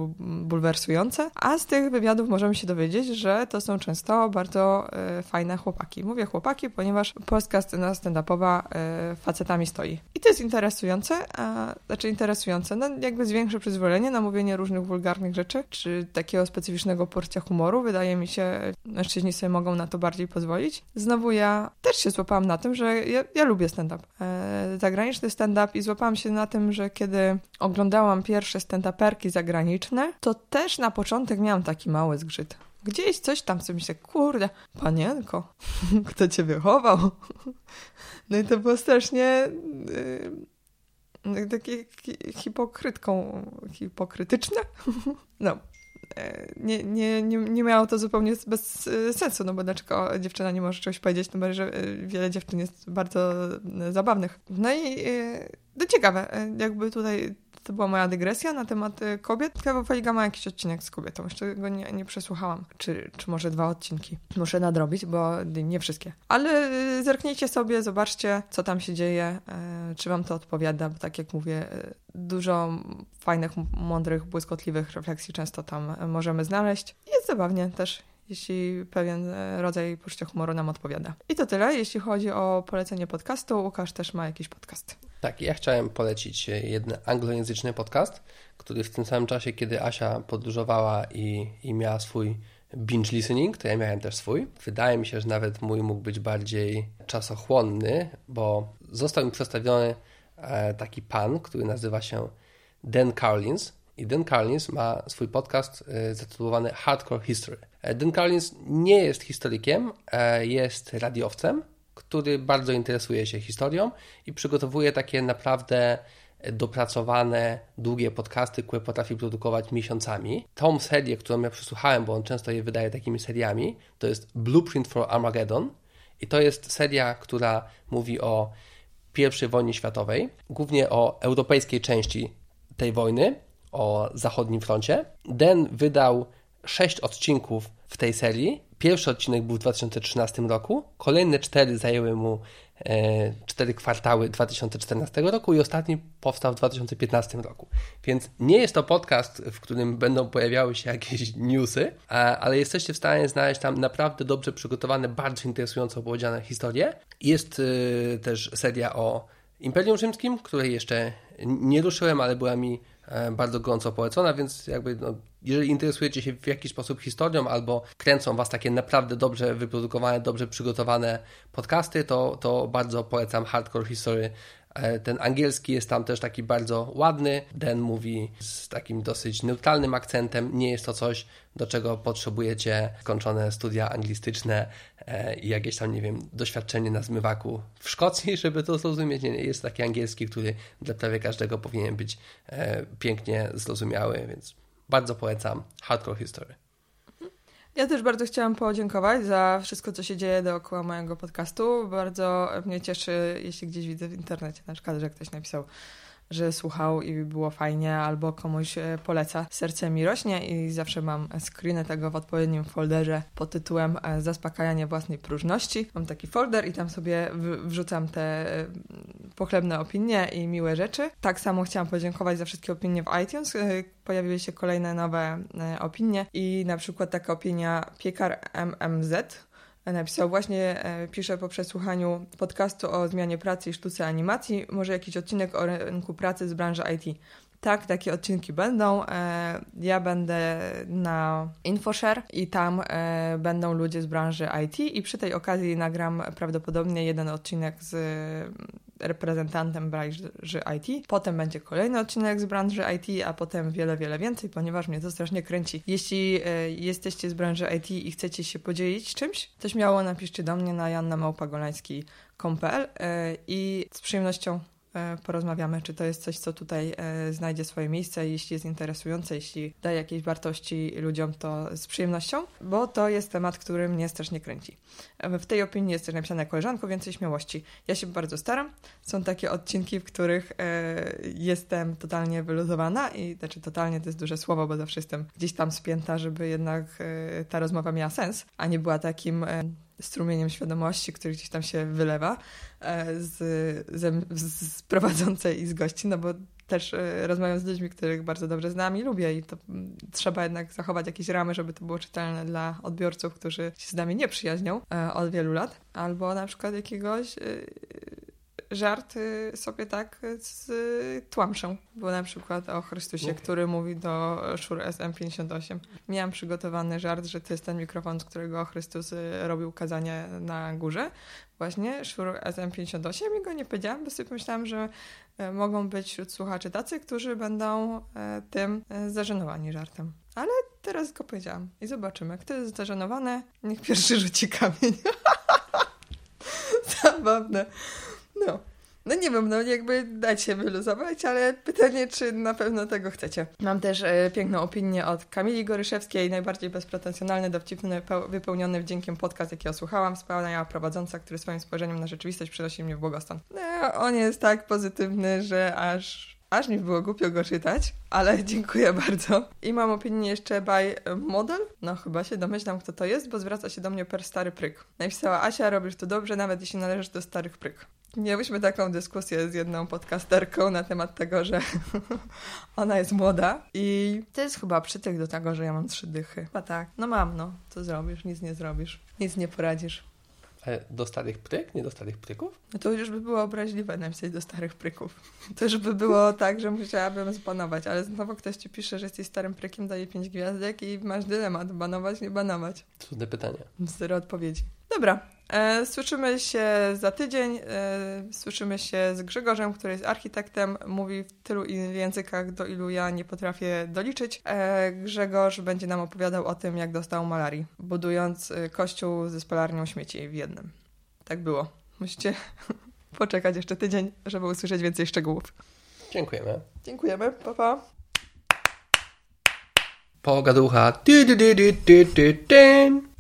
bulwersujące, a z tych wywiadów możemy się dowiedzieć, że to są często bardzo e, fajne chłopaki. Mówię chłopaki, ponieważ polska scena stand-upowa e, facetami stoi. I to jest interesujące, a, znaczy interesujące, no jakby zwiększy przyzwolenie na mówienie różnych wulgarnych rzeczy, czy takiego specyficznego poczucia humoru, wydaje mi się mężczyźni sobie mogą na to bardziej pozwolić. Znowu ja też się złapałam na tym, że ja, ja lubię stand-up. E, zagraniczny stand-up i złapałam się na tym, że kiedy oglądałam pierwsze stand-uperki zagraniczne, to też na początek miałam taki mały zgrzyt. Gdzieś coś tam sobie myślę, kurde, panienko, kto cię wychował? No i to było strasznie yy, takie hipokrytką, hipokrytyczne. No, nie, nie, nie, nie miało to zupełnie bez e, sensu, no bo dlaczego dziewczyna nie może czegoś powiedzieć, no bo że e, wiele dziewczyn jest bardzo e, zabawnych. No i to ciekawe, jakby tutaj to była moja dygresja na temat kobiet. Kawa Feliga ma jakiś odcinek z kobietą, jeszcze go nie, nie przesłuchałam. Czy, czy może dwa odcinki. Muszę nadrobić, bo nie wszystkie. Ale zerknijcie sobie, zobaczcie, co tam się dzieje, czy wam to odpowiada, bo tak jak mówię, dużo fajnych, mądrych, błyskotliwych refleksji często tam możemy znaleźć. Jest zabawnie też, jeśli pewien rodzaj poczucia humoru nam odpowiada. I to tyle, jeśli chodzi o polecenie podcastu. Łukasz też ma jakiś podcast. Tak, ja chciałem polecić jeden anglojęzyczny podcast, który w tym samym czasie, kiedy Asia podróżowała i, i miała swój binge listening, to ja miałem też swój. Wydaje mi się, że nawet mój mógł być bardziej czasochłonny, bo został mi przedstawiony E, taki pan, który nazywa się Dan Carlins. I Dan Carlins ma swój podcast e, zatytułowany Hardcore History. E, Dan Carlins nie jest historykiem, jest radiowcem, który bardzo interesuje się historią i przygotowuje takie naprawdę dopracowane, długie podcasty, które potrafi produkować miesiącami. Tą serię, którą ja przesłuchałem, bo on często je wydaje takimi seriami, to jest Blueprint for Armageddon. I to jest seria, która mówi o i wojnie światowej, głównie o europejskiej części tej wojny, o zachodnim froncie. Den wydał sześć odcinków w tej serii. Pierwszy odcinek był w 2013 roku, kolejne cztery zajęły mu cztery kwartały 2014 roku i ostatni powstał w 2015 roku. Więc nie jest to podcast, w którym będą pojawiały się jakieś newsy, ale jesteście w stanie znaleźć tam naprawdę dobrze przygotowane, bardzo interesująco opowiedziane historie. Jest też seria o Imperium Rzymskim, której jeszcze nie ruszyłem, ale była mi e, bardzo gorąco polecona, więc jakby no, jeżeli interesujecie się w jakiś sposób historią albo kręcą Was takie naprawdę dobrze wyprodukowane, dobrze przygotowane podcasty, to, to bardzo polecam Hardcore History E, ten angielski jest tam też taki bardzo ładny. Den mówi z takim dosyć neutralnym akcentem. Nie jest to coś, do czego potrzebujecie skończone studia anglistyczne e, i jakieś tam, nie wiem, doświadczenie na zmywaku w Szkocji, żeby to zrozumieć. Nie, jest taki angielski, który dla prawie każdego powinien być e, pięknie zrozumiały, więc bardzo polecam Hardcore History. Ja też bardzo chciałam podziękować za wszystko, co się dzieje dookoła mojego podcastu. Bardzo mnie cieszy, jeśli gdzieś widzę w internecie, na przykład, że ktoś napisał że słuchał i było fajnie, albo komuś e, poleca. Serce mi rośnie i zawsze mam screeny tego w odpowiednim folderze pod tytułem e, Zaspokajanie własnej próżności. Mam taki folder i tam sobie wrzucam te e, pochlebne opinie i miłe rzeczy. Tak samo chciałam podziękować za wszystkie opinie w iTunes. Pojawiły się kolejne nowe opinie i na przykład taka opinia Piekar MMZ napisał właśnie, e, pisze po przesłuchaniu podcastu o zmianie pracy i sztuce animacji, może jakiś odcinek o rynku pracy z branży IT. Tak, takie odcinki będą. E, ja będę na InfoShare i tam e, będą ludzie z branży IT i przy tej okazji nagram prawdopodobnie jeden odcinek z reprezentantem branży IT. Potem będzie kolejny odcinek z branży IT, a potem wiele, wiele więcej, ponieważ mnie to strasznie kręci. Jeśli e, jesteście z branży IT i chcecie się podzielić czymś, to śmiało napiszcie do mnie na jannamałpagolański.pl i z przyjemnością porozmawiamy, czy to jest coś, co tutaj e, znajdzie swoje miejsce, jeśli jest interesujące, jeśli daje jakieś wartości ludziom, to z przyjemnością, bo to jest temat, który mnie strasznie kręci. E, w tej opinii jest też napisane koleżanko, więcej śmiałości. Ja się bardzo staram. Są takie odcinki, w których jestem totalnie wyluzowana i znaczy totalnie to jest duże słowo, bo zawsze jestem gdzieś tam spięta, żeby jednak ta rozmowa miała sens, a nie była takim strumieniem świadomości, który gdzieś tam się wylewa e, z, z, z prowadzącej i z gości, no bo też e, rozmawiam z ludźmi, których bardzo dobrze znam i lubię i to mm, trzeba jednak zachować jakieś ramy, żeby to było czytelne dla odbiorców, którzy się z nami nie przyjaźnią e, od wielu lat, albo na przykład jakiegoś żart sobie tak tłamszę, bo na przykład o Chrystusie, który mówi do Shure SM58. Miałam przygotowany żart, że to jest ten mikrofon, z którego Chrystus y, robił kazanie na górze. Właśnie Shure SM58 i go nie powiedziałam, bo sobie pomyślałam, że y, mogą być wśród słuchaczy tacy, którzy będą y, tym zażenowani żartem. Ale teraz go powiedziałam i zobaczymy. Kto jest zażenowany, niech pierwszy rzuci kamień. Zabawne. No. No nie wiem, no jakby dać się wyluzować, ale pytanie, czy na pewno tego chcecie. Mam też e, piękną opinię od Kamili Goryszewskiej, najbardziej bezpretensjonalny, dowcipny, wypełniony wdziękiem podcast, jaki osłuchałam, wspaniała prowadząca, który swoim spojrzeniem na rzeczywistość przynosi mnie w błogostan. No, on jest tak pozytywny, że aż aż mi było głupio go czytać, ale dziękuję bardzo. I mam opinię jeszcze by Model. No chyba się domyślam, kto to jest, bo zwraca się do mnie per stary pryk. Napisała Asia, robisz to dobrze, nawet jeśli należysz do starych pryk. Miałyśmy taką dyskusję z jedną podcasterką na temat tego, że ona jest młoda i to jest chyba przytyk do tego, że ja mam trzy dychy. A tak, no mam, no. Co zrobisz? Nic nie zrobisz. Nic nie poradzisz. Ale do starych pryk? Nie do starych pryków? No to już by było obraźliwe napisać do starych pryków. To już by było tak, że musiałabym zbanować, ale znowu ktoś ci pisze, że jesteś starym prykiem, daje pięć gwiazdek i masz dylemat, banować, nie banować. Trudne pytanie. Zero odpowiedzi. Dobra, słyszymy się za tydzień. E, słyszymy się z Grzegorzem, który jest architektem. Mówi w tylu językach, do ilu ja nie potrafię doliczyć. E, Grzegorz będzie nam opowiadał o tym, jak dostał malarii, budując e, kościół ze spalarnią śmieci w jednym. Tak było. Musicie poczekać jeszcze tydzień, żeby usłyszeć więcej szczegółów. Dziękujemy. Dziękujemy. Pa, pa. Pogaducha. Du, du, du, du, du, du.